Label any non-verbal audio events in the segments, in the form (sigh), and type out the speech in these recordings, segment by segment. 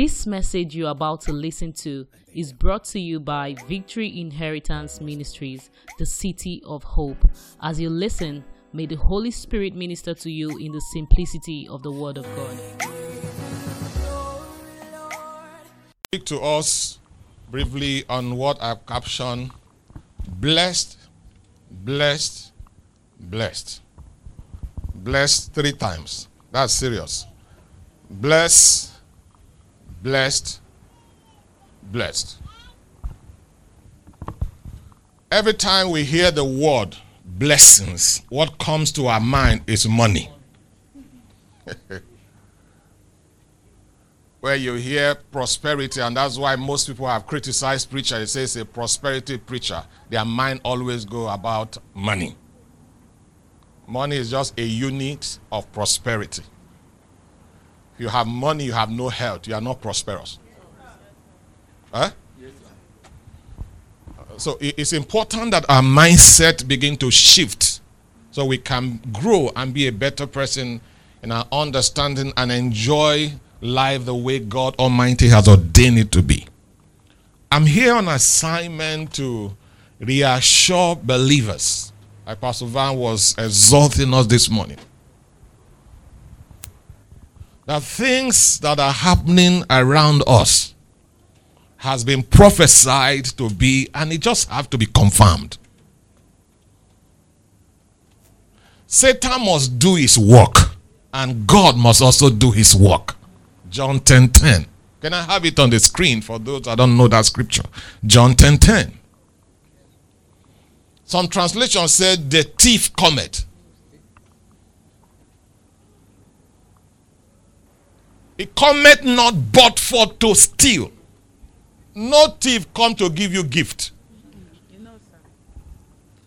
This message you're about to listen to is brought to you by Victory Inheritance Ministries, the City of Hope. As you listen, may the Holy Spirit minister to you in the simplicity of the Word of God. Speak to us briefly on what I've captioned blessed, blessed, blessed. Blessed three times. That's serious. Blessed, blessed, blessed. Every time we hear the word blessings, what comes to our mind is money. (laughs) Where you hear prosperity, and that's why most people have criticized preacher. It says a prosperity preacher. Their mind always go about money. Money is just a unit of prosperity. You have money, you have no health. You are not prosperous. Huh? So it's important that our mindset begin to shift so we can grow and be a better person in our understanding and enjoy life the way God Almighty has ordained it to be. I'm here on assignment to reassure believers. Pastor Van was exhorting us this morning. That things that are happening around us has been prophesied to be, and it just have to be confirmed. Satan must do his work, and God must also do his work. John 10 10. Can I have it on the screen for those that don't know that scripture? John 10 10. Some translations said the thief cometh. He cometh not but for to steal. No thief come to give you gift.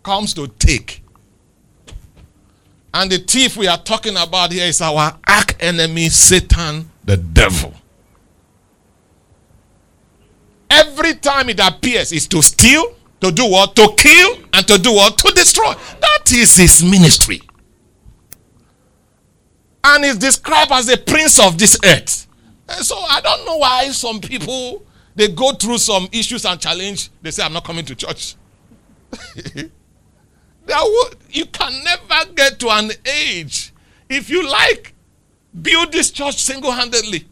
Comes to take. And the thief we are talking about here is our arch enemy, Satan, the devil. Every time it appears, is to steal, to do what? To kill, and to do what? To destroy. That is his ministry. And is described as the prince of this earth. And so I don't know why some people they go through some issues and challenge. They say, I'm not coming to church. (laughs) you can never get to an age. If you like, build this church single handedly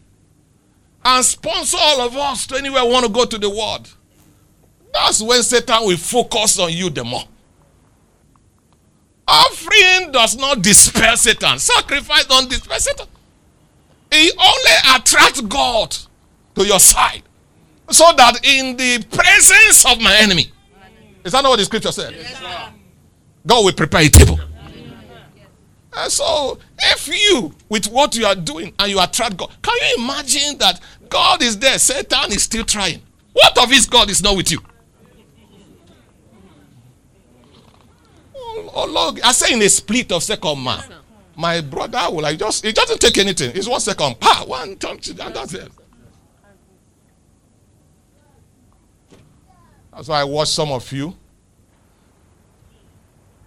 and sponsor all of us to anywhere we want to go to the world. That's when Satan will focus on you the more. Offering does not dispel Satan. Sacrifice don't dispel Satan. It only attracts God to your side. So that in the presence of my enemy. Is that not what the scripture said? Yes, God will prepare a table. And so, if you, with what you are doing, and you attract God, can you imagine that God is there? Satan is still trying. What of his God is not with you? Oh, Lord, I say in a split of second man. My brother will like just, it doesn't take anything. It's one second. Pa, one touch, and that's it. That's why I watch some of you.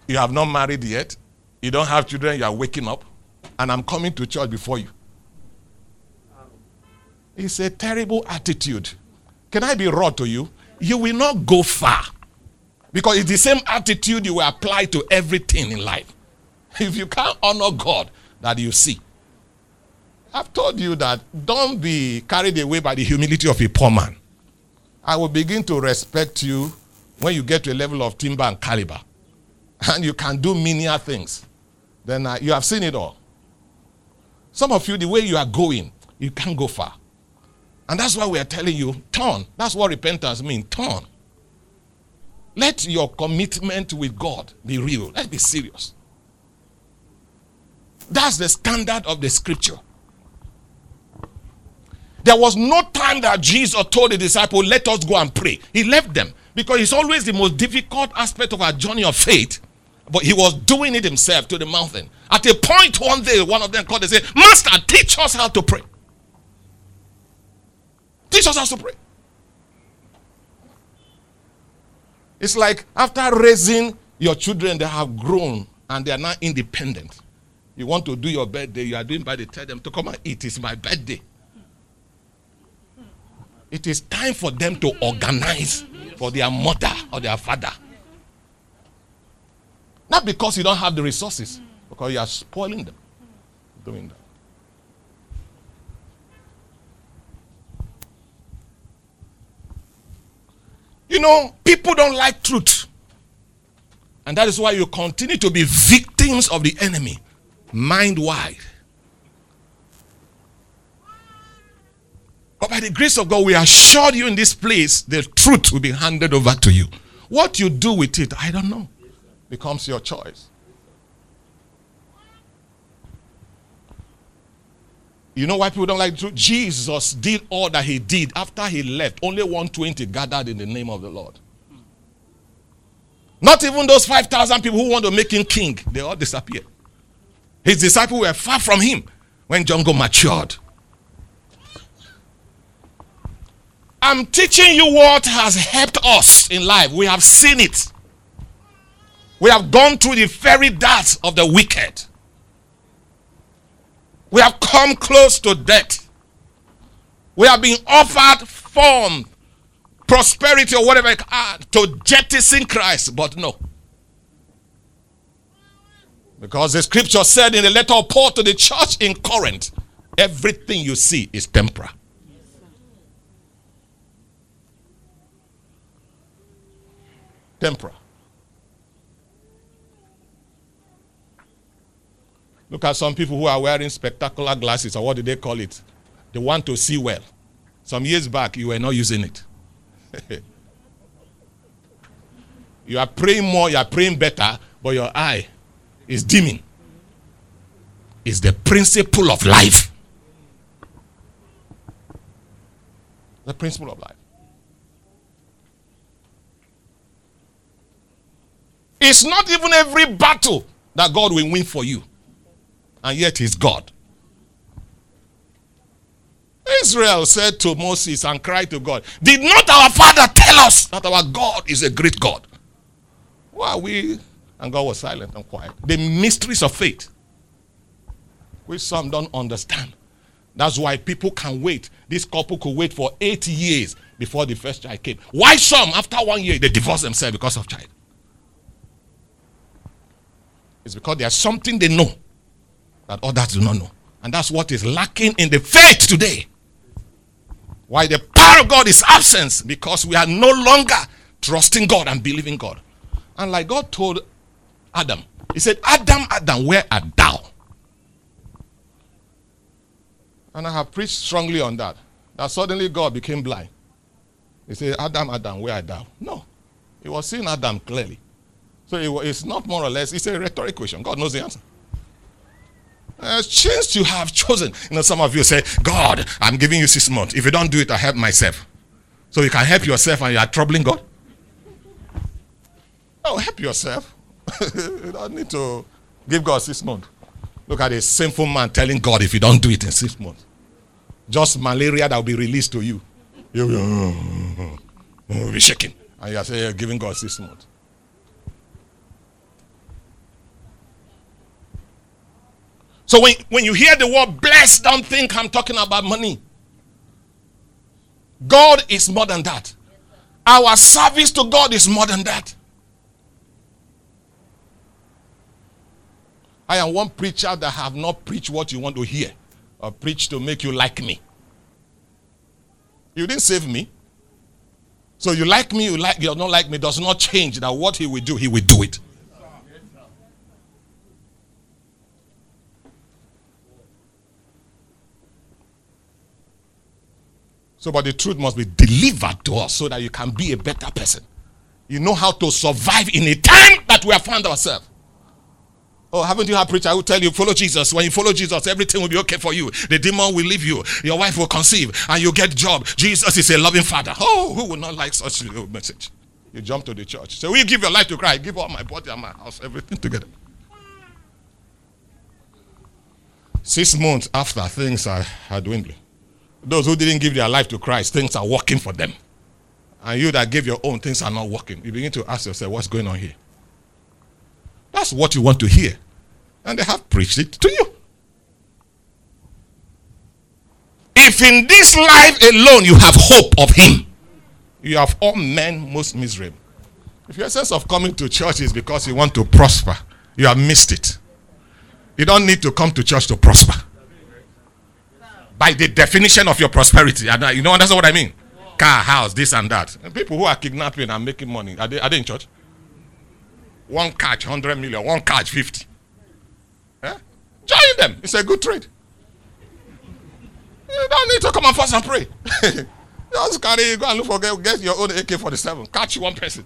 You have not married yet. You don't have children. You are waking up. And I'm coming to church before you. It's a terrible attitude. Can I be raw to you? You will not go far. Because it's the same attitude you will apply to everything in life. If you can't honor God that you see. I've told you that don't be carried away by the humility of a poor man. I will begin to respect you when you get to a level of timber and caliber. And you can do menial things. Then uh, you have seen it all. Some of you, the way you are going, you can't go far. And that's why we are telling you, turn. That's what repentance means, turn. Let your commitment with God be real. Let's be serious. That's the standard of the scripture. There was no time that Jesus told the disciple, Let us go and pray. He left them because it's always the most difficult aspect of our journey of faith. But he was doing it himself to the mountain. At a point one day, one of them called and said, Master, teach us how to pray. Teach us how to pray. It's like after raising your children, they have grown and they are now independent. You want to do your birthday, you are doing by the tell them to come and eat. It's my birthday. It is time for them to organize for their mother or their father. Not because you don't have the resources, because you are spoiling them doing that. Know, people don't like truth. And that is why you continue to be victims of the enemy, mind wide. But by the grace of God, we assure you in this place, the truth will be handed over to you. What you do with it, I don't know. Becomes your choice. You know why people don't like the truth? Jesus did all that he did. After he left, only 120 gathered in the name of the Lord. Not even those 5,000 people who want to make him king, they all disappeared. His disciples were far from him when John got matured. I'm teaching you what has helped us in life. We have seen it. We have gone through the very darts of the wicked. We have come close to death. We have been offered form, prosperity, or whatever ah, to jettison Christ, but no. Because the scripture said in the letter of Paul to the church in Corinth, everything you see is temporal. Temporal. Look at some people who are wearing spectacular glasses, or what do they call it? They want to see well. Some years back, you were not using it. (laughs) you are praying more, you are praying better, but your eye is dimming. It's the principle of life. The principle of life. It's not even every battle that God will win for you and yet he's God. Israel said to Moses and cried to God, Did not our father tell us that our God is a great God? Why are we? And God was silent and quiet. The mysteries of faith, which some don't understand. That's why people can wait. This couple could wait for eight years before the first child came. Why some, after one year, they divorce themselves because of child? It's because there's something they know that others do not know. And that's what is lacking in the faith today. Why the power of God is absent because we are no longer trusting God and believing God. And like God told Adam, He said, Adam, Adam, where art thou? And I have preached strongly on that. That suddenly God became blind. He said, Adam, Adam, where art thou? No. He was seeing Adam clearly. So it's not more or less, it's a rhetoric question. God knows the answer. Uh, change you have chosen. You know, some of you say, God, I'm giving you six months. If you don't do it, I help myself. So you can help yourself and you are troubling God? Oh, help yourself. (laughs) you don't need to give God six months. Look at a sinful man telling God if you don't do it in six months. Just malaria that will be released to you. You'll be shaking. And you are saying giving God six months. So when, when you hear the word blessed, don't think I'm talking about money. God is more than that. Our service to God is more than that. I am one preacher that have not preached what you want to hear or preach to make you like me. You didn't save me. So you like me, you like you don't like me does not change that what he will do, he will do it. So, but the truth must be delivered to us so that you can be a better person. You know how to survive in a time that we have found ourselves. Oh, haven't you heard preacher who will tell you follow Jesus? When you follow Jesus, everything will be okay for you. The demon will leave you. Your wife will conceive, and you get job. Jesus is a loving father. Oh, who would not like such a message? You jump to the church. So, will you give your life to Christ? Give all my body and my house, everything together. Six months after things are, are dwindling. Those who didn't give their life to Christ, things are working for them. And you that gave your own, things are not working. You begin to ask yourself, what's going on here? That's what you want to hear. And they have preached it to you. If in this life alone you have hope of Him, you have all men most miserable. If your sense of coming to church is because you want to prosper, you have missed it. You don't need to come to church to prosper. By the definition of your prosperity, you know, that's what I mean. Car, house, this and that. And people who are kidnapping and making money, are they, are they in church? One catch, 100 million, one catch, 50. Eh? Join them. It's a good trade. You don't need to come and fast and pray. (laughs) Just carry, go and look for, get, your own AK 47. Catch one person.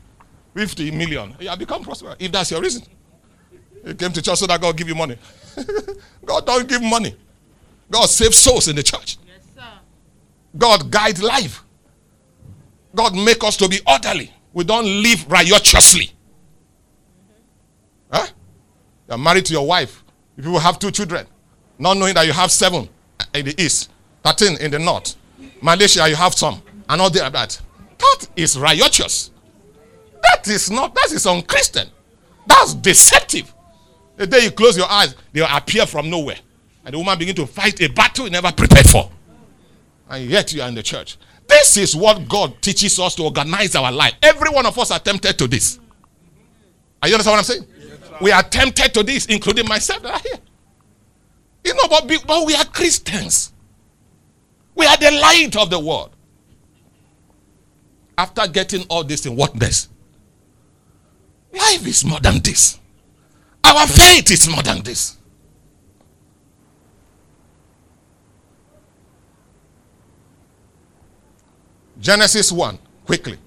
50 million. You have become prosperous. If that's your reason. You came to church so that God give you money. (laughs) God don't give money. God save souls in the church. Yes, sir. God guide life. God make us to be orderly. We don't live righteously. Mm-hmm. Huh? You're married to your wife. If you have two children, not knowing that you have seven in the east, 13 in the north, Malaysia, you have some, and all that. That is righteous. That is not, that is unchristian. That's deceptive. The day you close your eyes, they will appear from nowhere. And the woman begin to fight a battle you never prepared for. And yet you are in the church. This is what God teaches us to organize our life. Every one of us are tempted to this. Are you understand what I'm saying? Yes, we are tempted to this, including myself that are here. You know, but, but we are Christians. We are the light of the world. After getting all this in what next? Life is more than this. Our faith is more than this. Genesis 1, quickly.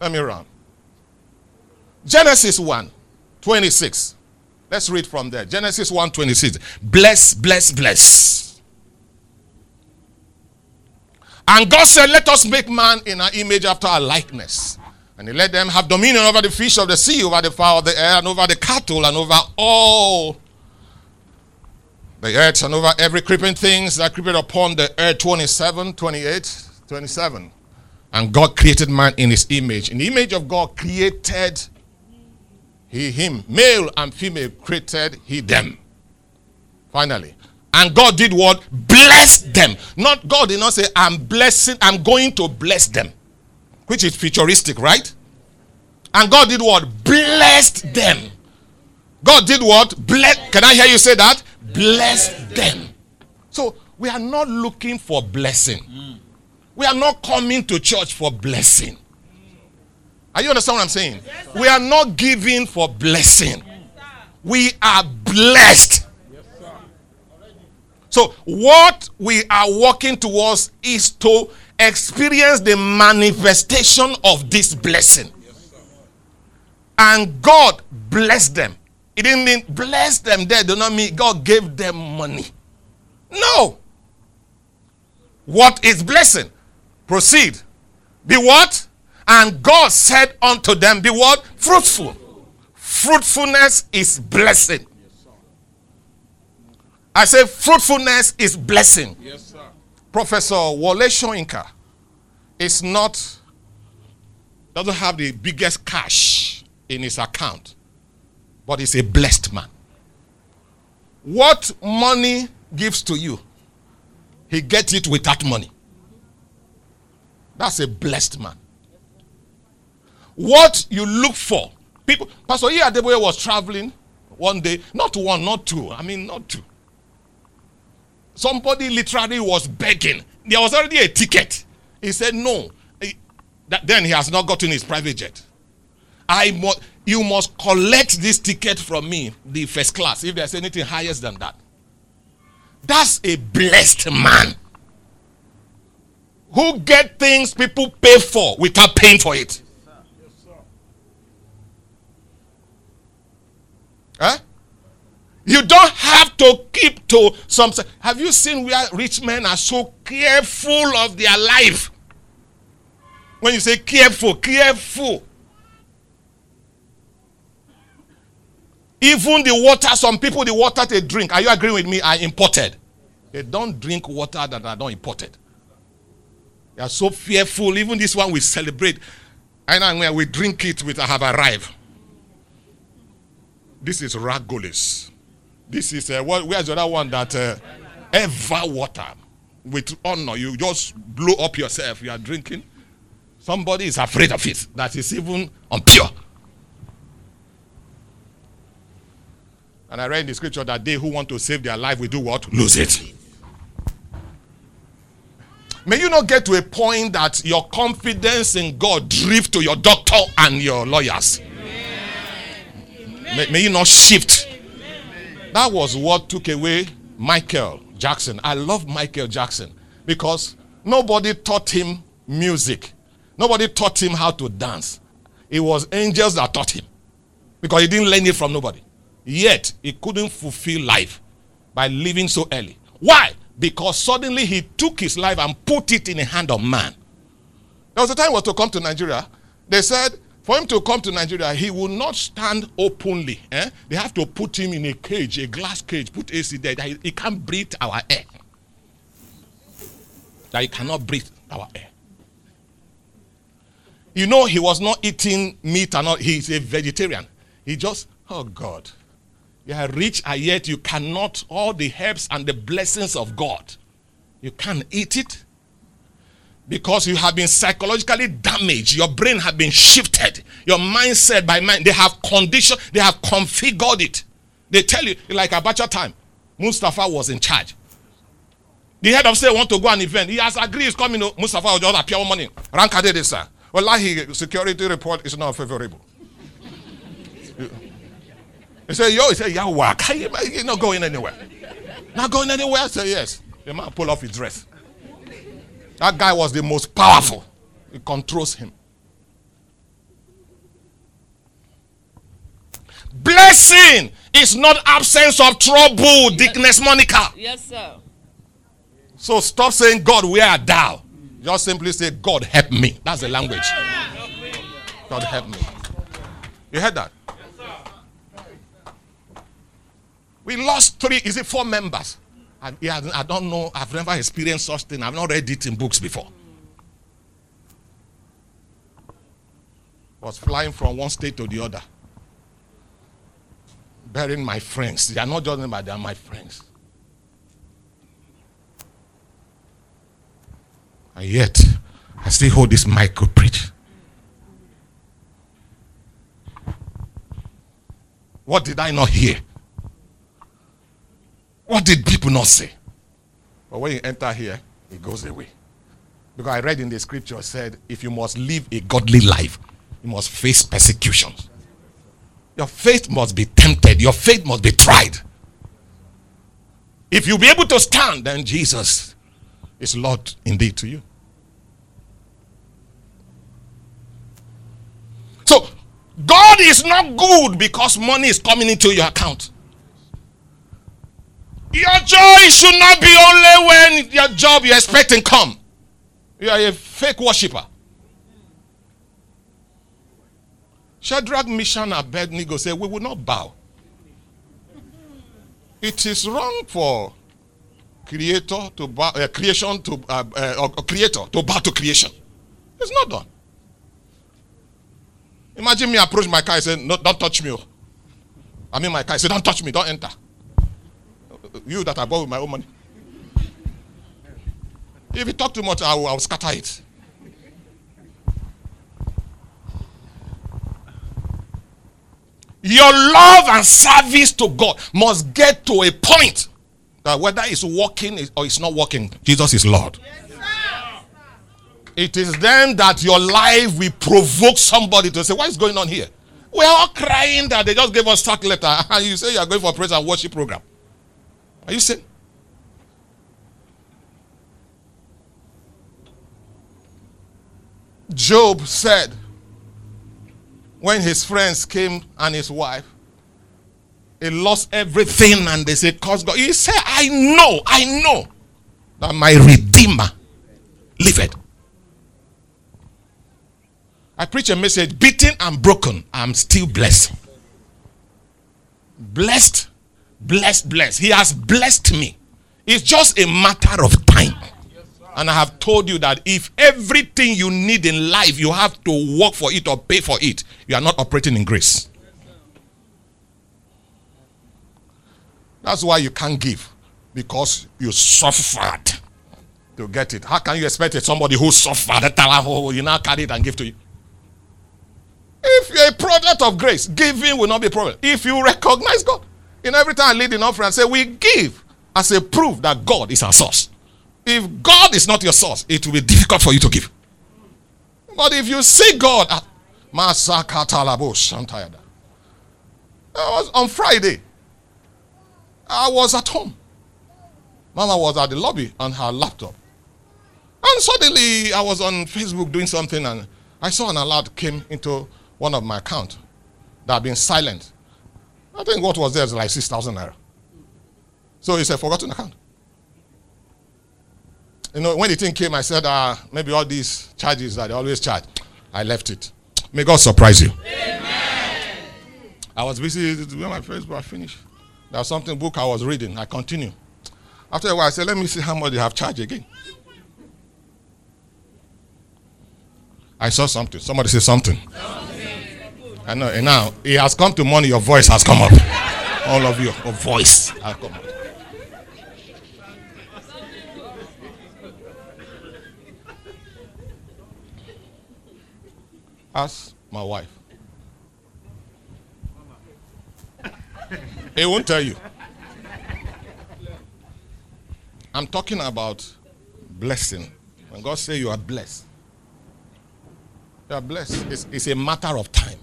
Let me run. Genesis 1, 26. Let's read from there. Genesis 1, 26. Bless, bless, bless. And God said, Let us make man in our image after our likeness. And he let them have dominion over the fish of the sea, over the fowl of the air, and over the cattle, and over all the earth, and over every creeping things that creepeth upon the earth. 27, 28, 27. And God created man in his image. In the image of God created he him. Male and female created he them. Finally. And God did what? Bless them. Not God did not say, I'm blessing, I'm going to bless them which is futuristic, right? And God did what? Blessed them. God did what? Can I hear you say that? Blessed them. So we are not looking for blessing. Mm. We are not coming to church for blessing. Are you understand what I'm saying? we are not giving for blessing. we are blessed. Yes, so what we are working towards is to experience the manifestation of this blessing. And God blessed them. It didn't mean bless them there, do not mean God gave them money. No. What is blessing? Proceed. Be what? And God said unto them, Be what? Fruitful. Fruitfulness is blessing. I say fruitfulness is blessing. Yes, sir. Professor Wole Soyinka is not, doesn't have the biggest cash in his account, but he's a blessed man. What money gives to you, he gets it without money. That's a blessed man. What you look for, people, Pastor E. Adeboye was traveling one day, not one, not two, I mean, not two. Somebody literally was begging. There was already a ticket. He said, No. He, that, then he has not gotten his private jet. I you must collect this ticket from me, the first class, if there's anything higher than that. That's a blessed man who get things people pay for without paying for it. Huh? You don't have to keep to some. Have you seen where rich men are so careful of their life? When you say careful, careful. Even the water, some people, the water they drink, are you agreeing with me, are imported. They don't drink water that are not imported. They are so fearful. Even this one we celebrate. And when we drink it, we have arrived. This is Ragolis. This is uh, what, where's the other one that uh, Eva water? with honor. You just blow up yourself. You are drinking. Somebody is afraid of it. That is even impure. And I read in the scripture that they who want to save their life will do what? Lose it. May you not get to a point that your confidence in God drift to your doctor and your lawyers. May, may, you not shift. That was what took away Michael Jackson. I love Michael Jackson because nobody taught him music. Nobody taught him how to dance. It was angels that taught him because he didn't learn it from nobody. Yet he couldn't fulfill life by living so early. Why? Because suddenly he took his life and put it in the hand of man. There was a time he was to come to Nigeria. They said for him to come to Nigeria, he will not stand openly. Eh? They have to put him in a cage, a glass cage, put AC there. That he, can't breathe our air. That he cannot breathe our air. You know, he was not eating meat and all. He's a vegetarian. He just, oh God. You are rich and yet you cannot, all the helps and the blessings of God, you can't eat it because you have been psychologically damaged. Your brain has been shifted. Your mindset by mind, they have conditioned, they have configured it. They tell you, like Abacha time, Mustafa was in charge. The head of state want to go an event. He has agreed he's coming. Oh, Mustafa will just appear one morning. This, sir. Well, like security report is not favorable. (laughs) He said, Yo, he said, Yeah, work. You're not going anywhere. Not going anywhere? I said, Yes. The man pull off his dress. That guy was the most powerful. He controls him. Blessing is not absence of trouble, Dickness Monica. Yes, sir. So stop saying, God, where are thou? Just simply say, God, help me. That's the language. God, help me. You heard that? We lost three, is it four members? I, I don't know. I've never experienced such thing. I've not read it in books before. Was flying from one state to the other. Burying my friends. They are not just but they are my friends. And yet, I still hold this mic preach. What did I not hear? What did people not say? But when you enter here, it goes away. Because I read in the scripture said, if you must live a godly life, you must face persecutions. Your faith must be tempted. Your faith must be tried. If you be able to stand, then Jesus is Lord indeed to you. So, God is not good because money is coming into your account. Your joy should not be only when your job you're expecting come. You are a fake worshiper. Shadrach, Meshach, and Abednego say, We will not bow. It is wrong for creator to bow, uh, creation to uh, uh, creator to bow to creation. It's not done. Imagine me approach my car and say, No, don't touch me. I mean my car. I say, Don't touch me, don't enter you that I bought with my own money. If you talk too much, I will, I will scatter it. Your love and service to God must get to a point that whether it's working or it's not working, Jesus is Lord. it is then that your life will provoke somebody to say, What is going on here? We're all crying that they just gave us sack letter, and (laughs) you say you are going for a praise and worship program. Are you saying? Job said, when his friends came and his wife, he lost everything and they said, Cause God. He said, I know, I know that my Redeemer liveth. I preach a message beaten and broken. I'm still blessed. Blessed blessed, blessed. He has blessed me. It's just a matter of time. And I have told you that if everything you need in life you have to work for it or pay for it, you are not operating in grace. That's why you can't give because you suffered. to get it. How can you expect it? Somebody who suffered, that oh, you now carry it and give to you? If you're a product of grace, giving will not be a problem. If you recognize God, in every time I lead in offering, I say we give as a proof that God is our source. If God is not your source, it will be difficult for you to give. But if you see God ah, Masakatalabos, I'm tired. I was on Friday. I was at home. Mama was at the lobby on her laptop. And suddenly I was on Facebook doing something and I saw an alert came into one of my accounts that had been silent. I think what was there is like 6,000 naira. So it's a forgotten account. You know, when the thing came, I said, ah, maybe all these charges that they always charge, I left it. May God surprise you. Amen. I was busy when my first book finished. There was something book I was reading. I continue. After a while, I said, let me see how much they have charged again. I saw something. Somebody say something. I know. And now it has come to money. Your voice has come up. All of you, your voice has come up. Ask my wife. He won't tell you. I'm talking about blessing. When God say you are blessed, you are blessed. It's, it's a matter of time.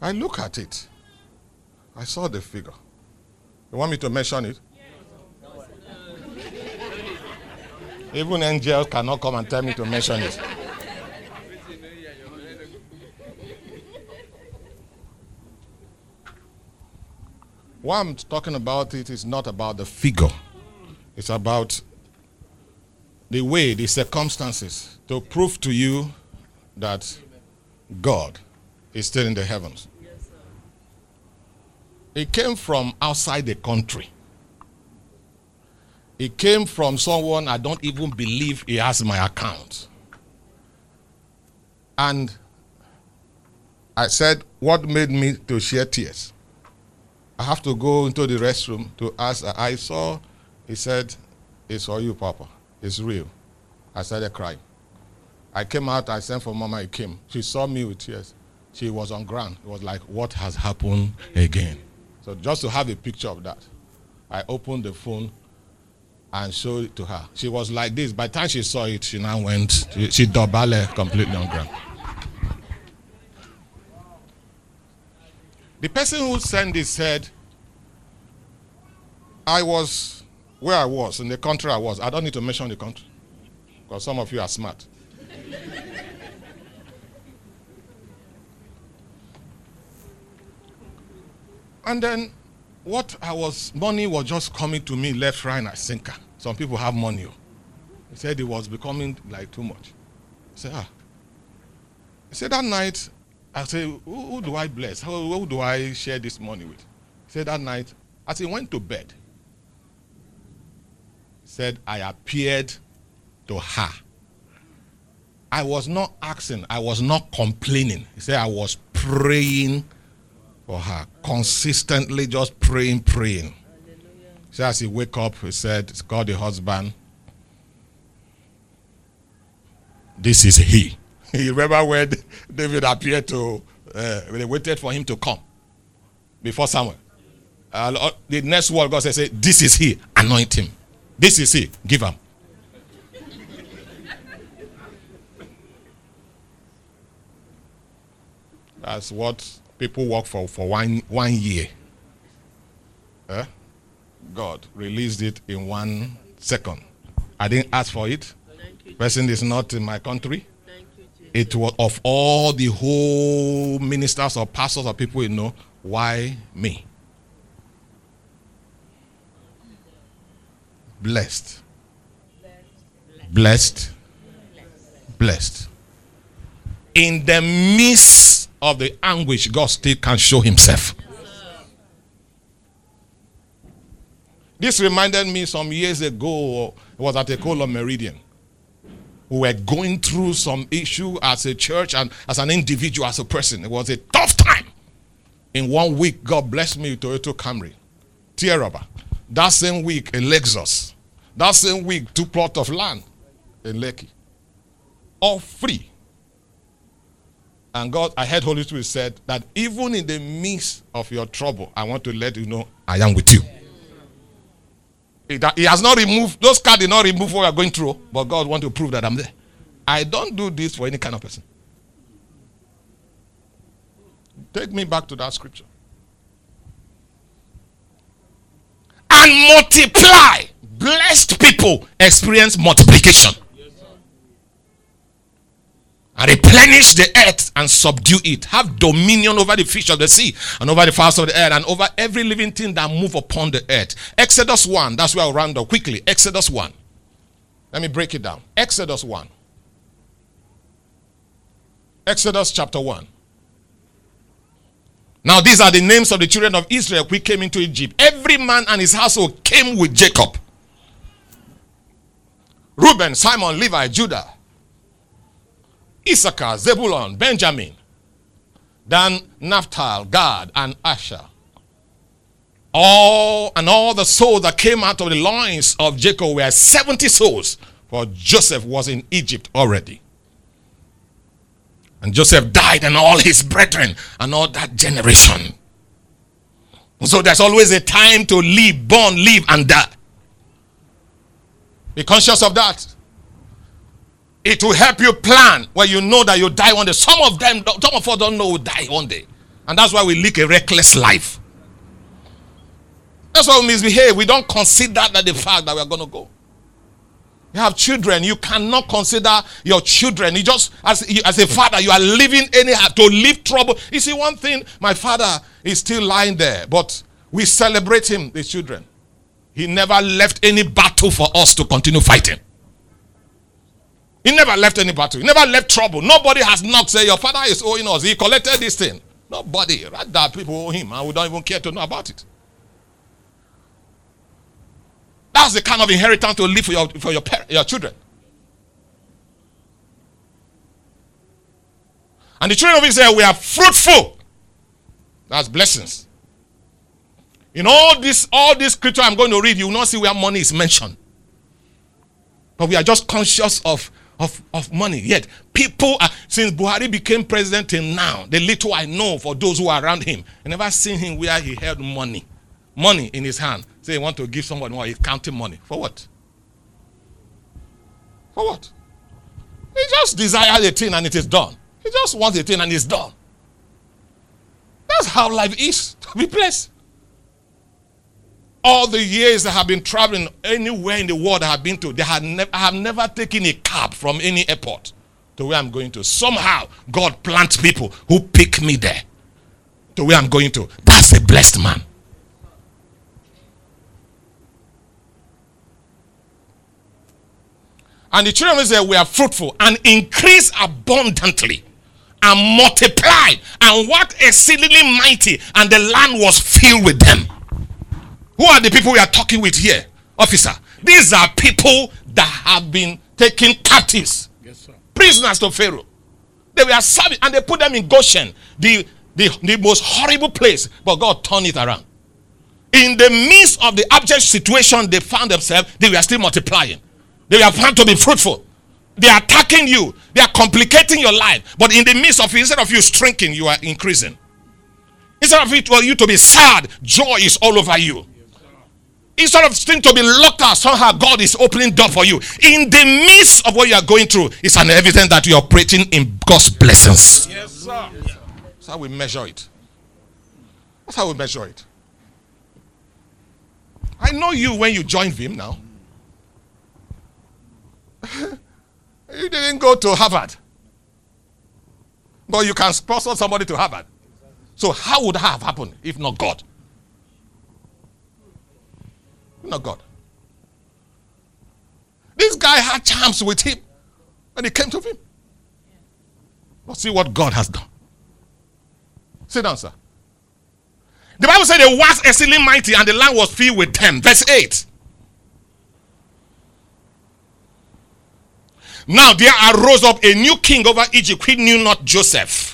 I look at it. I saw the figure. You want me to mention it? Even angels cannot come and tell me to mention it. What I'm talking about it is not about the figure. It's about the way, the circumstances to prove to you that God is still in the heavens. It came from outside the country. It came from someone I don't even believe he has my account. And I said, What made me to shed tears? I have to go into the restroom to ask. I saw, he said, It's for you, Papa. It's real. I started crying. I came out, I sent for Mama, he came. She saw me with tears. She was on ground. It was like, What has happened again? So just to have a picture of that, I opened the phone and showed it to her. She was like this. By the time she saw it, she now went, she, she completely on ground. The person who sent this said, I was where I was, in the country I was. I don't need to mention the country because some of you are smart. And then what I was, money was just coming to me left, right, and sinker. Some people have money. Oh. He said it was becoming like too much. I said, ah. He said that night I said, who, who do I bless? Who, who, do I share this money with? He said that night, as he went to bed, he said, I appeared to her. I was not asking, I was not complaining. He said, I was praying for her, consistently just praying, praying. So as he wake up, he said, God the husband. This is he. (laughs) you remember when David appeared to, uh, they waited for him to come before Samuel. Uh, the next word God says, say, This is he, anoint him. This is he, give him. (laughs) That's what people work for for one, one year. Uh, God released it in one second. I didn't ask for it. Person is not in my country it was of all the whole ministers or pastors or people you know, why me? Blessed. Blessed. Blessed. In the midst of the anguish, God still can show himself. This reminded me some years ago, it was at a colon meridian we were going through some issue as a church and as an individual, as a person. It was a tough time. In one week, God blessed me with Toyota Camry, tear rubber. That same week, a Lexus. That same week, two plots of land in Lekki. All free. And God, I heard Holy Spirit said that even in the midst of your trouble, I want to let you know I am with you. He has not removed, those cards did not remove what we are going through, but God want to prove that I'm there. I don't do this for any kind of person. Take me back to that scripture. And multiply. Blessed people experience multiplication replenish the earth and subdue it. Have dominion over the fish of the sea and over the fowls of the air and over every living thing that move upon the earth. Exodus 1, that's where I'll round up quickly. Exodus 1. Let me break it down. Exodus 1. Exodus chapter 1. Now, these are the names of the children of Israel who came into Egypt. Every man and his household came with Jacob. Reuben, Simon, Levi, Judah. Issachar, Zebulun, Benjamin, Dan, Naphtali, Gad, and Asher. All and all the souls that came out of the loins of Jacob were 70 souls, for Joseph was in Egypt already. And Joseph died, and all his brethren, and all that generation. So there's always a time to live, born, live, and die. Be conscious of that. It will help you plan where you know that you die one day. Some of them, some of us don't know we die one day. And that's why we live a reckless life. That's why we misbehave. We don't consider that the fact that we are going to go. You have children. You cannot consider your children. You just, as, as a father, you are living anyhow to leave trouble. You see, one thing, my father is still lying there, but we celebrate him, the children. He never left any battle for us to continue fighting. He never left any battle. He never left trouble. Nobody has knocked, say, Your father is owing us. He collected this thing. Nobody. Rather, people owe him, and we don't even care to know about it. That's the kind of inheritance to leave for your, for your, parents, your children. And the children of Israel, we are fruitful. That's blessings. In all this, all this scripture I'm going to read, you will not see where money is mentioned. But we are just conscious of of, of money. Yet, people, are, since Buhari became president till now, the little I know for those who are around him, I never seen him where he held money. Money in his hand. Say he want to give someone more, he's counting money. For what? For what? He just desires a thing and it is done. He just wants a thing and it's done. That's how life is (laughs) to be blessed all the years I have been traveling anywhere in the world I have been to, they have I have never taken a cab from any airport to where I'm going to. Somehow, God plants people who pick me there to where I'm going to. That's a blessed man. And the children of Israel were fruitful and increased abundantly and multiplied and what exceedingly mighty, and the land was filled with them. Who are the people we are talking with here, officer? These are people that have been taken captives, yes, prisoners to Pharaoh. They were serving and they put them in Goshen, the, the, the most horrible place, but God turned it around. In the midst of the abject situation they found themselves, they were still multiplying. They were found to be fruitful. They are attacking you, they are complicating your life. But in the midst of it, instead of you shrinking, you are increasing. Instead of it for you to be sad, joy is all over you. Instead of things to be locked out, somehow God is opening door for you. In the midst of what you are going through, it's an evidence that you're operating in God's blessings. Yes, sir. That's how we measure it. That's how we measure it. I know you when you joined Vim now. (laughs) you didn't go to Harvard. But you can sponsor somebody to Harvard. So how would that have happened if not God? Not God. This guy had charms with him when he came to him. But see what God has done. Sit down, sir. The Bible said they was exceedingly mighty and the land was filled with them. Verse 8. Now there arose up a new king over Egypt who knew not Joseph.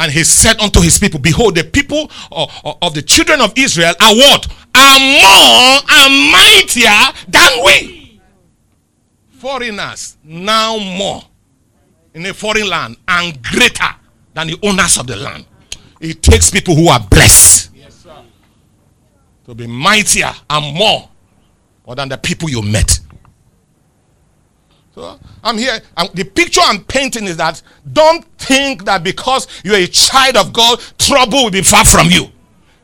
And he said unto his people, Behold, the people of, of the children of Israel are what? Are more and mightier than we. Foreigners, now more in a foreign land and greater than the owners of the land. It takes people who are blessed yes, to be mightier and more, more than the people you met. So I'm here. And the picture I'm painting is that don't think that because you're a child of God, trouble will be far from you.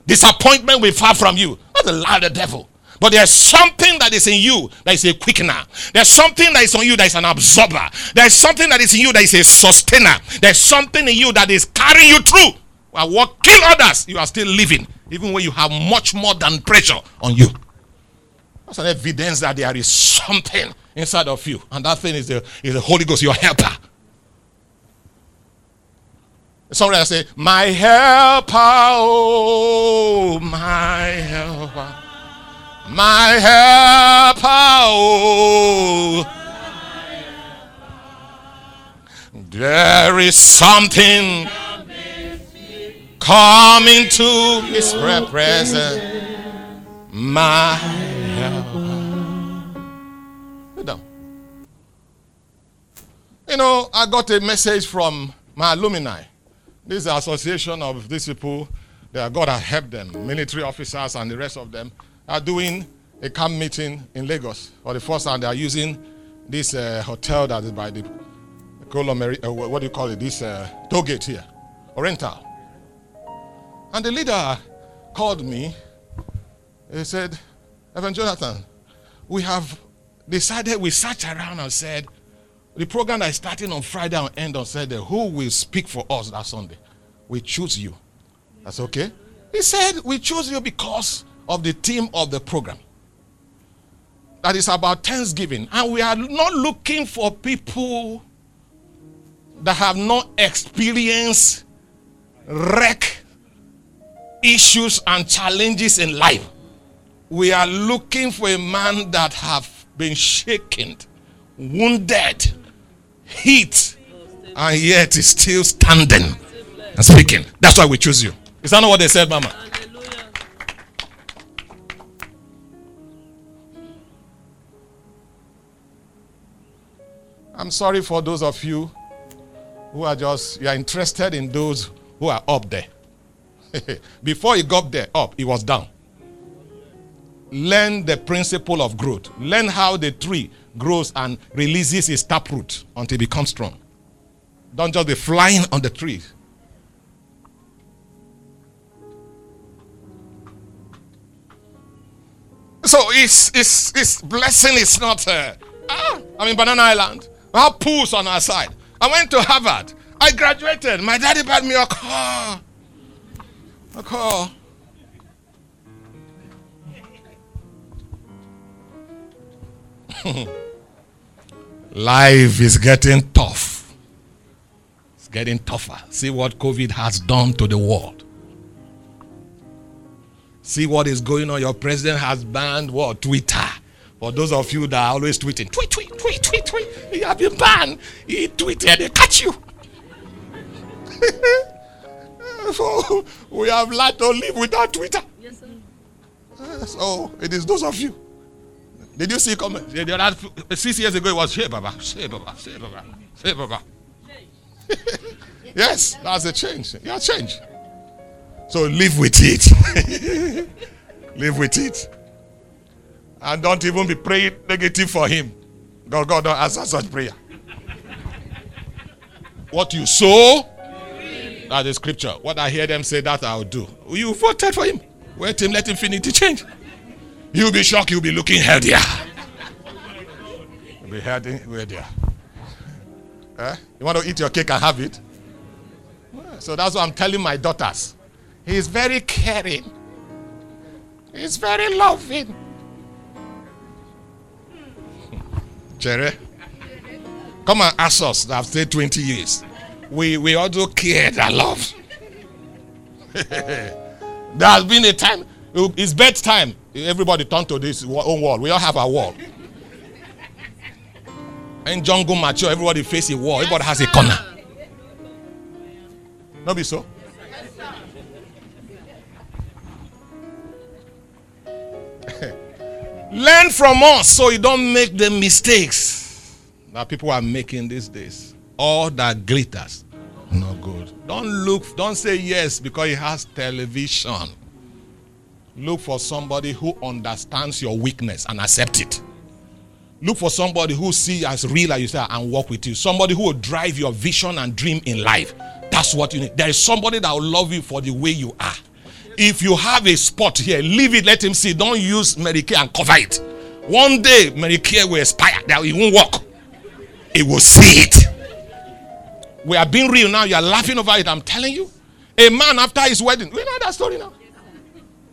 Disappointment will be far from you. That's a lie of the devil. But there's something that is in you that is a quickener. There's something that is on you that is an absorber. There's something that is in you that is a sustainer. There's something in you that is carrying you through. While what kill others, you are still living, even when you have much more than pressure on you. That's an evidence that there is something inside of you. And that thing is the, is the Holy Ghost, your helper. Somebody say, My helper, oh, my helper. My helper, oh. There is something coming to his presence. My helper. You know, I got a message from my alumni. This is association of these people that God has helped them, military officers and the rest of them, are doing a camp meeting in Lagos. For the first time, they are using this uh, hotel that is by the Colomary, uh, what do you call it? This uh, toll gate here, Oriental. And the leader called me. He said, Evan Jonathan, we have decided, we sat around and said, the program that is starting on Friday and end on Saturday, who will speak for us that Sunday? We choose you. That's okay. He said, We choose you because of the theme of the program. That is about Thanksgiving. And we are not looking for people that have not experienced wreck issues and challenges in life. We are looking for a man that have been shaken, wounded, hit, and yet is still standing and speaking. That's why we choose you. Is that not what they said, Mama? I'm sorry for those of you who are just you are interested in those who are up there. (laughs) Before he got there, up, he was down. Learn the principle of growth. Learn how the tree grows and releases its taproot until it becomes strong. Don't just be flying on the tree. So it's, it's, it's blessing is not, uh, ah, I'm in Banana Island. I have pools on our side. I went to Harvard. I graduated. My daddy bought me a car. A car. (laughs) Life is getting tough. It's getting tougher. See what COVID has done to the world. See what is going on. Your president has banned what? Twitter. For those of you that are always tweeting, tweet, tweet, tweet, tweet, tweet. You have been banned. He tweeted, they catch you. (laughs) so we have learned to live without Twitter. Yes, sir. So it is those of you did you see comment? The other six years ago it was Sai Baba, Sai Baba, Sai Baba, Sai Baba. (laughs) yes, that's a change. Yeah, change. So live with it. (laughs) live with it. And don't even be praying negative for him. God, God don't answer such prayer. what you sow, that's scripture. What I hear them say, that I'll do. You voted for him. Wait him, let him finish the change. You'll be shocked, you'll be looking healthier. You'll be healthier. Eh? You want to eat your cake and have it? So that's what I'm telling my daughters. He's very caring. He's very loving. (laughs) Jerry, come and ask us that have stayed 20 years. We, we also cared and loved. (laughs) there has been a time, it's bedtime. Everybody turn to this own wall. We all have a wall. In jungle mature, everybody face a wall. Everybody has a corner. No be so? (laughs) Learn from us so you don't make the mistakes that people are making these days. All that glitters, no good. Don't look, don't say yes because it has television. Look for somebody who understands your weakness and accept it. Look for somebody who see as real as you say and work with you. Somebody who will drive your vision and dream in life. That's what you need. There is somebody that will love you for the way you are. If you have a spot here, leave it, let him see. Don't use Medicare and cover it. One day, Medicare will expire. That it won't work. It will see it. We are being real now. You are laughing over it. I'm telling you. A man after his wedding, we know that story now.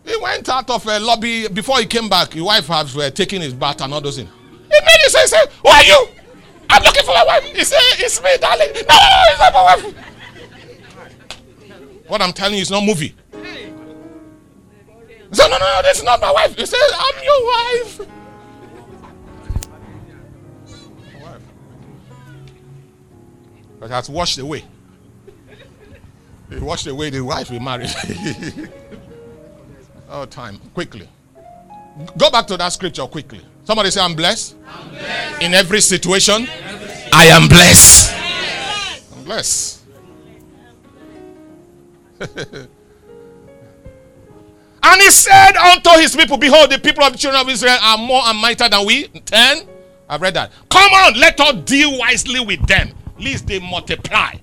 He went out of a lobby before he came back. His wife was uh, taking his bath and all those things. He it say, he said, Who are you? I'm looking for my wife. He said, It's me, darling. No, no, no, it's not my wife. What I'm telling you is not movie. He said, No, no, no, this is not my wife. He said, I'm your wife. But has washed away. He washed away the wife he married. (laughs) oh, time. Quickly. Go back to that scripture quickly. Somebody say, I'm blessed. I'm blessed. In every situation, I am blessed. I'm blessed. (laughs) and he said unto his people, Behold, the people of the children of Israel are more and mightier than we. Ten. I've read that. Come on, let us deal wisely with them, lest they multiply.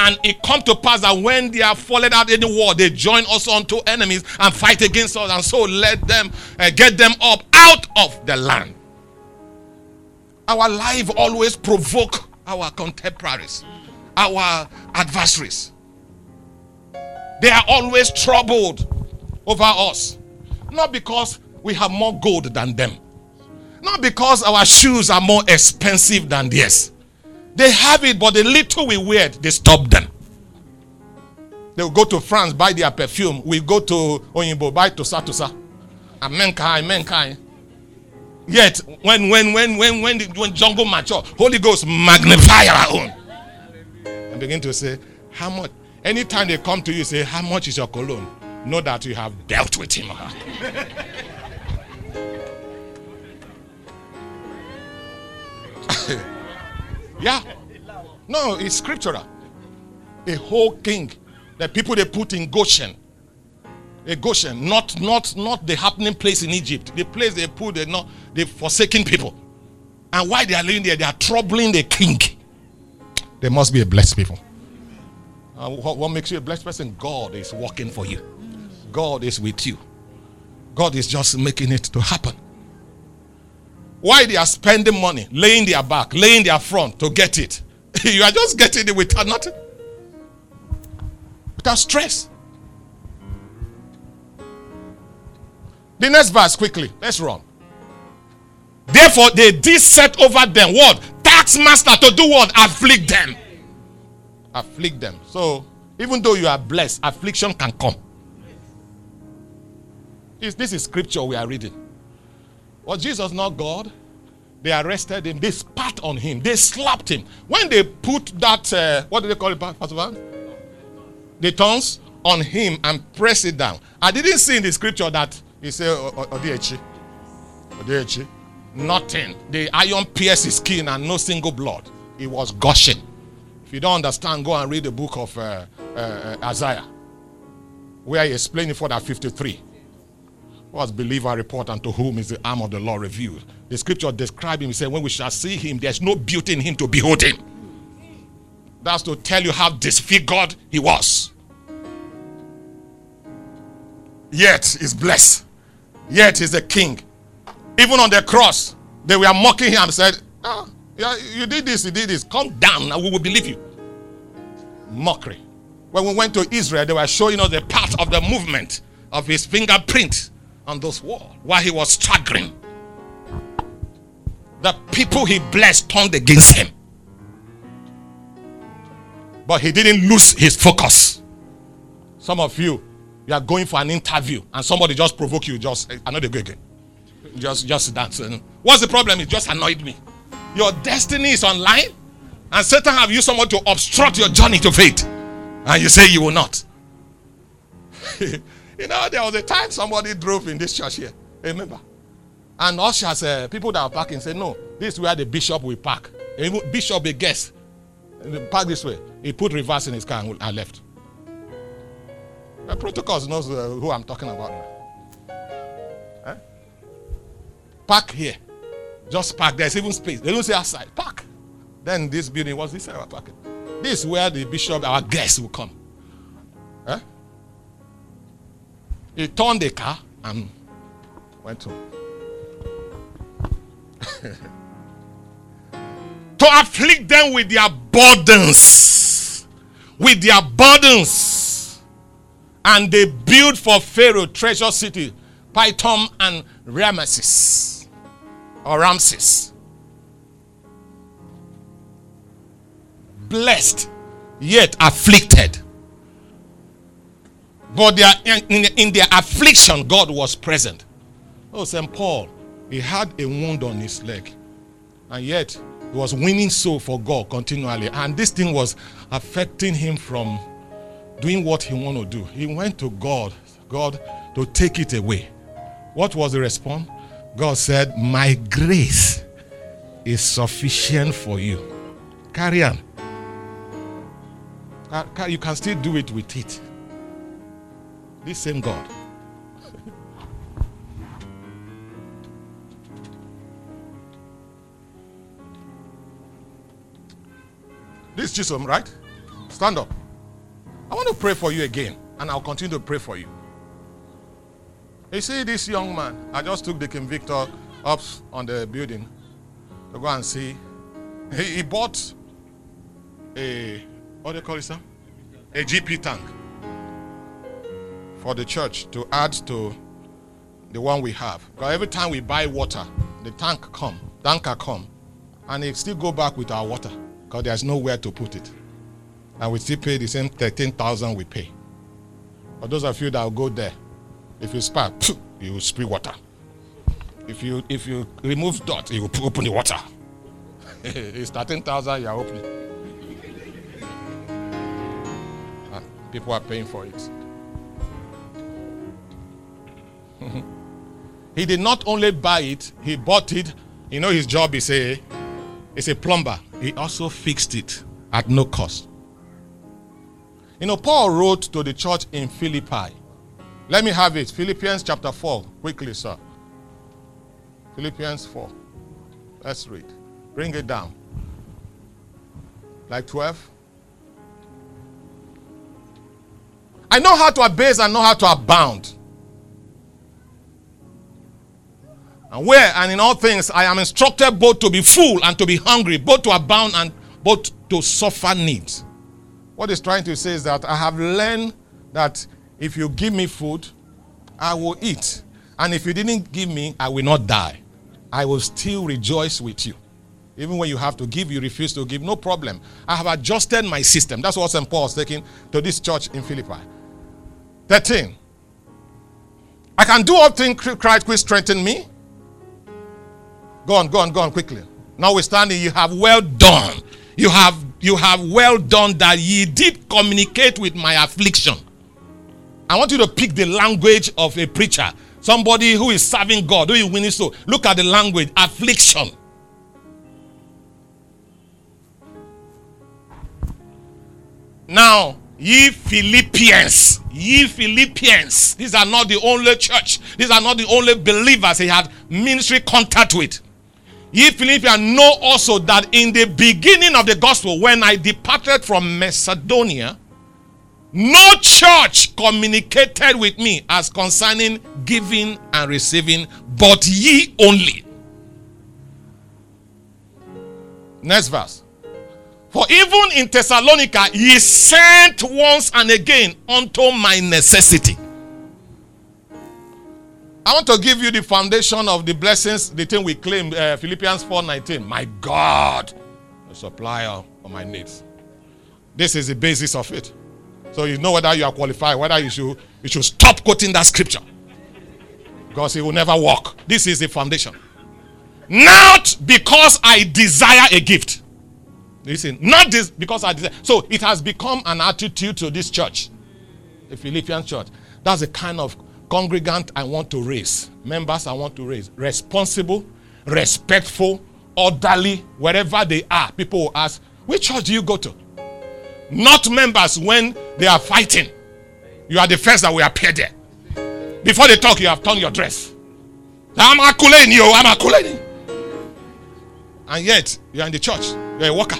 And it come to pass that when they are fallen out in the war, they join us unto enemies and fight against us, and so let them uh, get them up out of the land. Our life always provoke our contemporaries, our adversaries. They are always troubled over us, not because we have more gold than them, not because our shoes are more expensive than theirs they have it, but the little we wear, they stop them. They will go to France, buy their perfume. We go to Oyinbo, buy Tosa Tosa. Menkai, Menkai. Yet, when when when when when the, when jungle mature, Holy Ghost magnify our own. And begin to say, how much? Anytime they come to you, say, how much is your cologne? Know that you have dealt with him (laughs) Yeah. No, it's scriptural. A whole king. The people they put in Goshen. A Goshen, not not not the happening place in Egypt. The place they put the not the forsaken people. And why they are living there, they are troubling the king. They must be a blessed people. Uh, what, what makes you a blessed person? God is working for you. God is with you. God is just making it to happen. Why they are spending money, laying their back, laying their front to get it. (laughs) you are just getting it without nothing. Without stress. The next verse, quickly. Let's run. Therefore, they did set over them what? Tax master to do what? Afflict them. Afflict them. So, even though you are blessed, affliction can come. This, this is scripture we are reading. Was Jesus not God? They arrested him. They spat on him. They slapped him. When they put that, uh, what do they call it, Pastor Van? The tongues on him and press it down. I didn't see in the scripture that he said, Odiechi. Odiechi. Nothing. The iron pierced his skin and no single blood. It was gushing. If you don't understand, go and read the book of uh, uh, Isaiah, where he explained it for that 53 was believer report and to whom is the arm of the Lord revealed. The scripture describes him, said, when we shall see him, there's no beauty in him to behold him. That's to tell you how disfigured he was. Yet he's blessed. Yet he's a king. Even on the cross, they were mocking him and said, oh, yeah, you did this, you did this. Come down and we will believe you. Mockery. When we went to Israel, they were showing us the part of the movement of his fingerprint on those walls while he was staggering. The people he blessed turned against him. But he didn't lose his focus. Some of you, you are going for an interview and somebody just provoke you, just another go again. Just just dance. What's the problem? It just annoyed me. Your destiny is online, and Satan have used someone to obstruct your journey to faith. And you say you will not. (laughs) you know, there was a time somebody drove in this church here. Remember? And ushers, uh, people that are parking, say, no, this is where the bishop will park. And bishop, a guest, park this way. He put reverse in his car and left. The protocol knows uh, who I'm talking about. Eh? Park here. Just park. There's even space. They don't say outside. Park. Then this building, was this side parking? This is where the bishop, our guests, will come. Eh? He turned the car and went home. (laughs) to afflict them with their burdens. With their burdens. And they built for Pharaoh treasure city, Pithom and Ramesses. Or Ramses. Blessed, yet afflicted. But in, in their affliction, God was present. Oh, St. Paul, he had a wound on his leg. And yet, he was winning soul for God continually. And this thing was affecting him from doing what he wanted to do. He went to God, God, to take it away. What was the response? God said, My grace is sufficient for you. Carry on. You can still do it with it. This same God. (laughs) This Jesus, right? Stand up. I want to pray for you again, and I'll continue to pray for you. You see, this young man, I just took the convictor up on the building to go and see. He, he bought a, what do you call it, sir? A GP tank for the church to add to the one we have. Because every time we buy water, the tank come, tanker come, and it still go back with our water because there's nowhere to put it. And we still pay the same 13,000 we pay. For those of you that will go there, if you spark, you will spray water. If you if you remove dot, you will open the water. (laughs) it's 13,000 you are opening. And people are paying for it. He did not only buy it, he bought it. You know his job is a is a plumber he also fixed it at no cost. You know, Paul wrote to the church in Philippi. Let me have it. Philippians chapter 4. Quickly, sir. Philippians 4. Let's read. Bring it down. Like 12. I know how to abase and know how to abound. And where and in all things I am instructed both to be full and to be hungry, both to abound and both to suffer needs. What he's trying to say is that I have learned that if you give me food, I will eat. And if you didn't give me, I will not die. I will still rejoice with you. Even when you have to give, you refuse to give, no problem. I have adjusted my system. That's what St. Paul is taking to this church in Philippi. 13. I can do all things Christ will strengthen me. Go on, go on, go on quickly. Notwithstanding, you have well done. You have you have well done that ye did communicate with my affliction. I want you to pick the language of a preacher, somebody who is serving God, who is winning so. Look at the language, affliction. Now, ye Philippians, ye Philippians, these are not the only church, these are not the only believers he had ministry contact with. Ye Philippians know also that in the beginning of the gospel, when I departed from Macedonia, no church communicated with me as concerning giving and receiving, but ye only. Next verse. For even in Thessalonica, ye sent once and again unto my necessity. I want to give you the foundation of the blessings, the thing we claim, uh, Philippians 4:19. My God, the supplier of my needs. This is the basis of it. So you know whether you are qualified, whether you should you should stop quoting that scripture. Because it will never work. This is the foundation. Not because I desire a gift. Listen, not this because I desire. So it has become an attitude to this church, the Philippian church. That's the kind of congregant I want to raise, members I want to raise. Responsible, respectful, orderly, wherever they are. People will ask, Which church do you go to? Not members when they are fighting. You are the first that will appear there. Before they talk, you have turned your dress. I'm accolating oh, you, I'm accolating. And yet, you are in the church, you're a worker.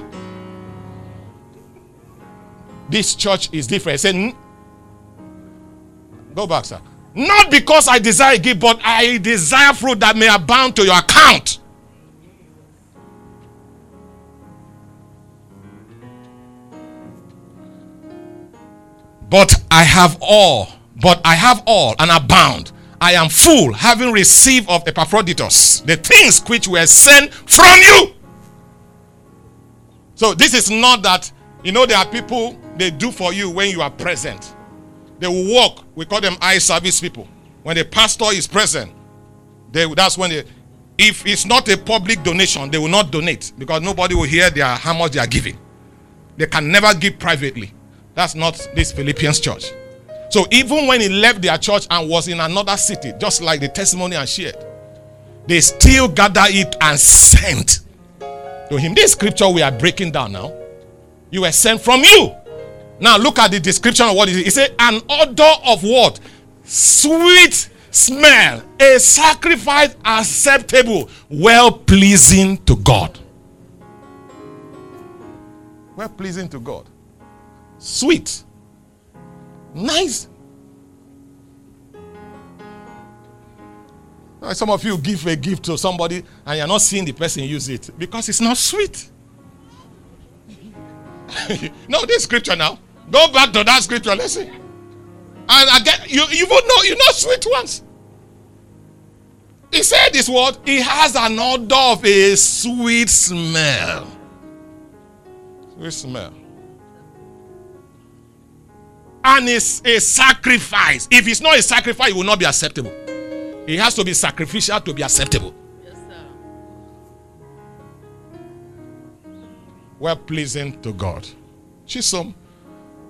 This church is different. Say, go back, sir. Not because I desire gift, but I desire fruit that may abound to your account. But I have all, but I have all and abound. I am full, having received of Epaphroditus the things which were sent from you. So this is not that, you know, there are people they do for you when you are present. They will walk, we call them eye service people. When the pastor is present, they, that's when they, if it's not a public donation, they will not donate because nobody will hear their, how much they are giving. They can never give privately. That's not this Philippians church. So even when he left their church and was in another city, just like the testimony I shared, they still gather it and sent to him. This scripture we are breaking down now. You were sent from you. Now look at the description of what it is. It said, an odor of what? Sweet smell, a sacrifice acceptable, well pleasing to God. Well pleasing to God sweet, nice. Some of you give a gift to somebody and you're not seeing the person use it because it's not sweet. (laughs) no, this scripture now. Go back to that scripture. Listen. And again, you you will know you know sweet ones. He said this word, he has an odor of a sweet smell. Sweet smell and it's a sacrifice. If it's not a sacrifice, it will not be acceptable. It has to be sacrificial to be acceptable. Yes, sir. Well pleasing to God. Chisom,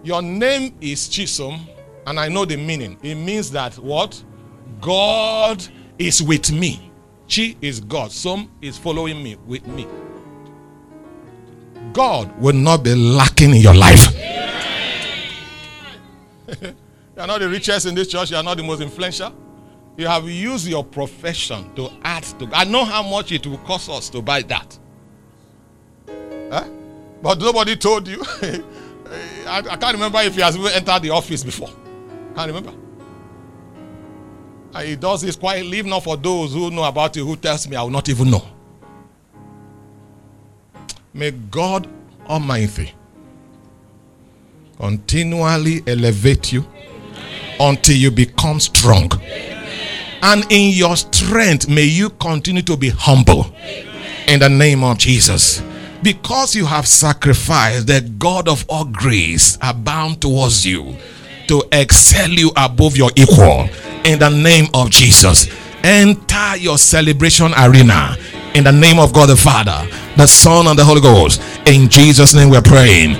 your name is Chisom, and I know the meaning. It means that what? God is with me. Chi is God. Some is following me with me. God will not be lacking in your life. (laughs) You are not the richest in this church. You are not the most influential. You have used your profession to add to. I know how much it will cost us to buy that. Huh? But nobody told you. (laughs) I, I, can't remember if he has even entered the office before. Can't remember. He does this leave not for those who know about it, who tells me I will not even know. May God Almighty continually elevate you until you become strong. And in your strength, may you continue to be humble in the name of Jesus. Because you have sacrificed, the God of all grace abound towards you to excel you above your equal in the name of Jesus. Enter your celebration arena in the name of God the Father, the Son, and the Holy Ghost. In Jesus' name we're praying.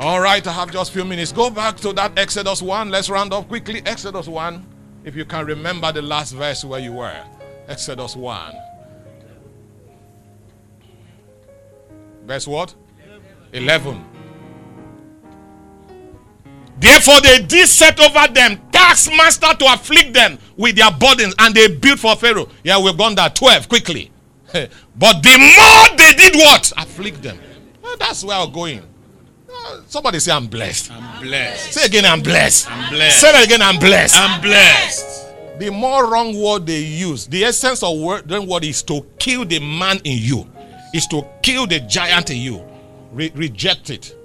All right, I have just a few minutes. Go back to that Exodus 1. Let's round up quickly. Exodus 1. If you can remember the last verse where you were. Exodus 1. Verse what? 11. Therefore, they did set over them taskmaster to afflict them with their burdens, and they built for Pharaoh. Yeah, we've gone there. 12, quickly. (laughs) but the more they did what? Afflict them. Well, that's where we're going. Uh, somebody say, I'm blessed. I'm blessed. Say again, I'm blessed. I'm blessed. Say that again, I'm blessed. I'm blessed. The more wrong word they use, the essence of word, then word is to kill the man in you, is to kill the giant in you. Re- reject it,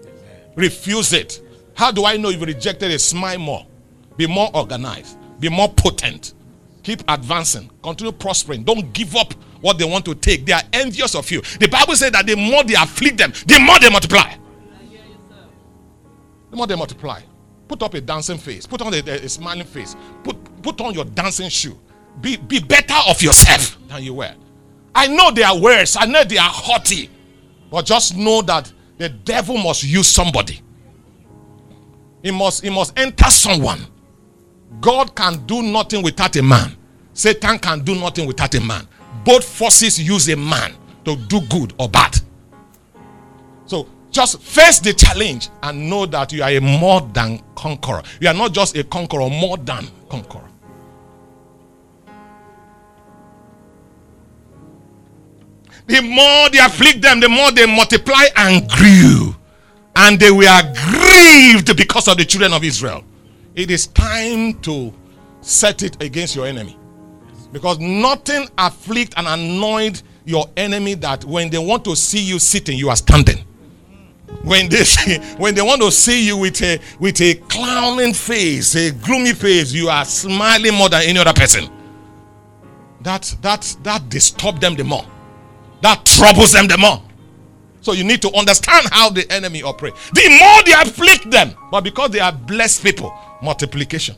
refuse it. How do I know you've rejected it? Smile more, be more organized, be more potent, keep advancing, continue prospering. Don't give up what they want to take. They are envious of you. The Bible says that the more they afflict them, the more they multiply the more they multiply. Put up a dancing face. Put on a, a, smiling face. Put, put on your dancing shoe. Be, be better of yourself than you were. I know they are worse. I know they are haughty. But just know that The devil must use somebody. He must, he must enter someone. God can do nothing without a man. Satan can do nothing without a man. Both forces use a man to do good or bad. So just face the challenge and know that you are a more than conqueror. You are not just a conqueror, more than conqueror. The more they afflict them, the more they multiply and grew. And they were grieved because of the children of Israel. It is time to set it against your enemy. Because nothing afflict and annoyed your enemy that when they want to see you sitting, you are standing. When they (laughs) see, when they want to see you with a with a clowning face, a gloomy face, you are smiling more than any other person. That that that disturb them the more. That troubles them the more. So you need to understand how the enemy operates. The more they afflict them, but because they are blessed people, multiplication.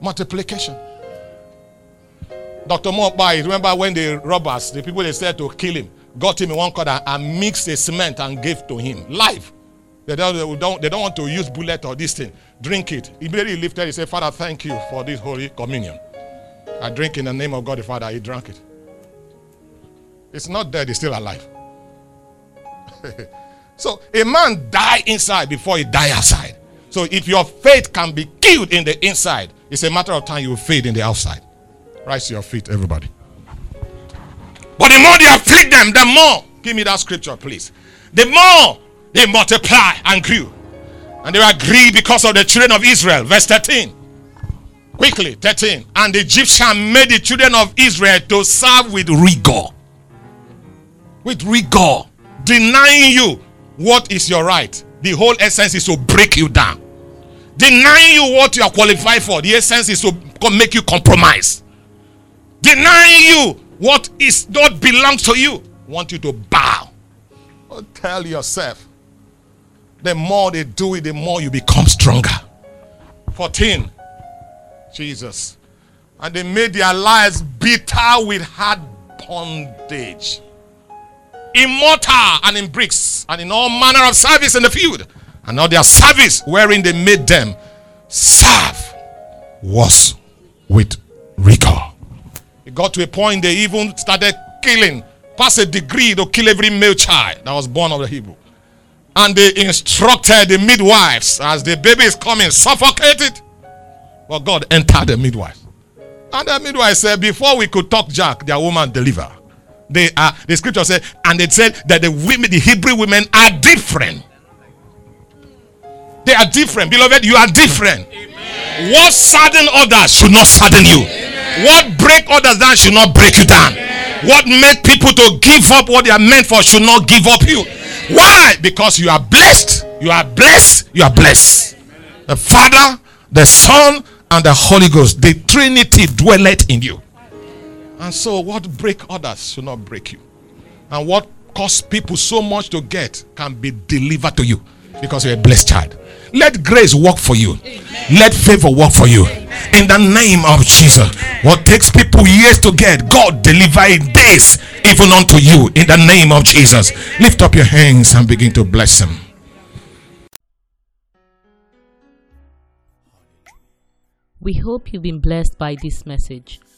Multiplication. Dr. Mopai, remember when the robbers, the people they said to kill him, got him in one corner and mixed a cement and gave to him Life. They don't, they don't, they don't want to use bullet or this thing. Drink it. Immediately he lifted, he said, Father, thank you for this holy communion. I drink in the name of God the Father. He drank it. It's not dead, it's still alive. (laughs) so a man die inside before he die outside. So if your faith can be killed in the inside, it's a matter of time you will fade in the outside. Rise to your feet, everybody. But the more they afflict them, the more. Give me that scripture, please. The more they multiply and grew. And they were grieved because of the children of Israel. Verse 13. Quickly, 13. And the Egyptian made the children of Israel to serve with rigor. With rigor. Denying you what is your right. The whole essence is to break you down. Denying you what you are qualified for. The essence is to make you compromise. Denying you what is not belongs to you. Want you to bow. Oh, tell yourself. The more they do it, the more you become stronger. 14. Jesus. And they made their lives bitter with hard bondage. Immortal and in bricks and in all manner of service in the field. And all their service wherein they made them serve was with rigor. It got to a point they even started killing, past a degree to kill every male child that was born of the Hebrew. And they instructed the midwives as the baby is coming, suffocate it. Well, God entered the midwives. And the midwife said, Before we could talk Jack, their woman deliver. They are the scripture said, and it said that the women, the Hebrew women are different. They are different. Beloved, you are different. Amen. What sadden others should not sadden you. Amen. What break others down should not break you down. Amen. What make people to give up what they are meant for should not give up you. Why? Because you are blessed. You are blessed. You are blessed. The Father, the Son, and the Holy Ghost, the Trinity dwelleth in you. And so, what break others should not break you. And what cost people so much to get can be delivered to you because you're a blessed child. Let grace work for you. Amen. Let favor work for you. Amen. In the name of Jesus. Amen. What takes people years to get, God deliver in days even unto you. In the name of Jesus. Lift up your hands and begin to bless Him. We hope you've been blessed by this message.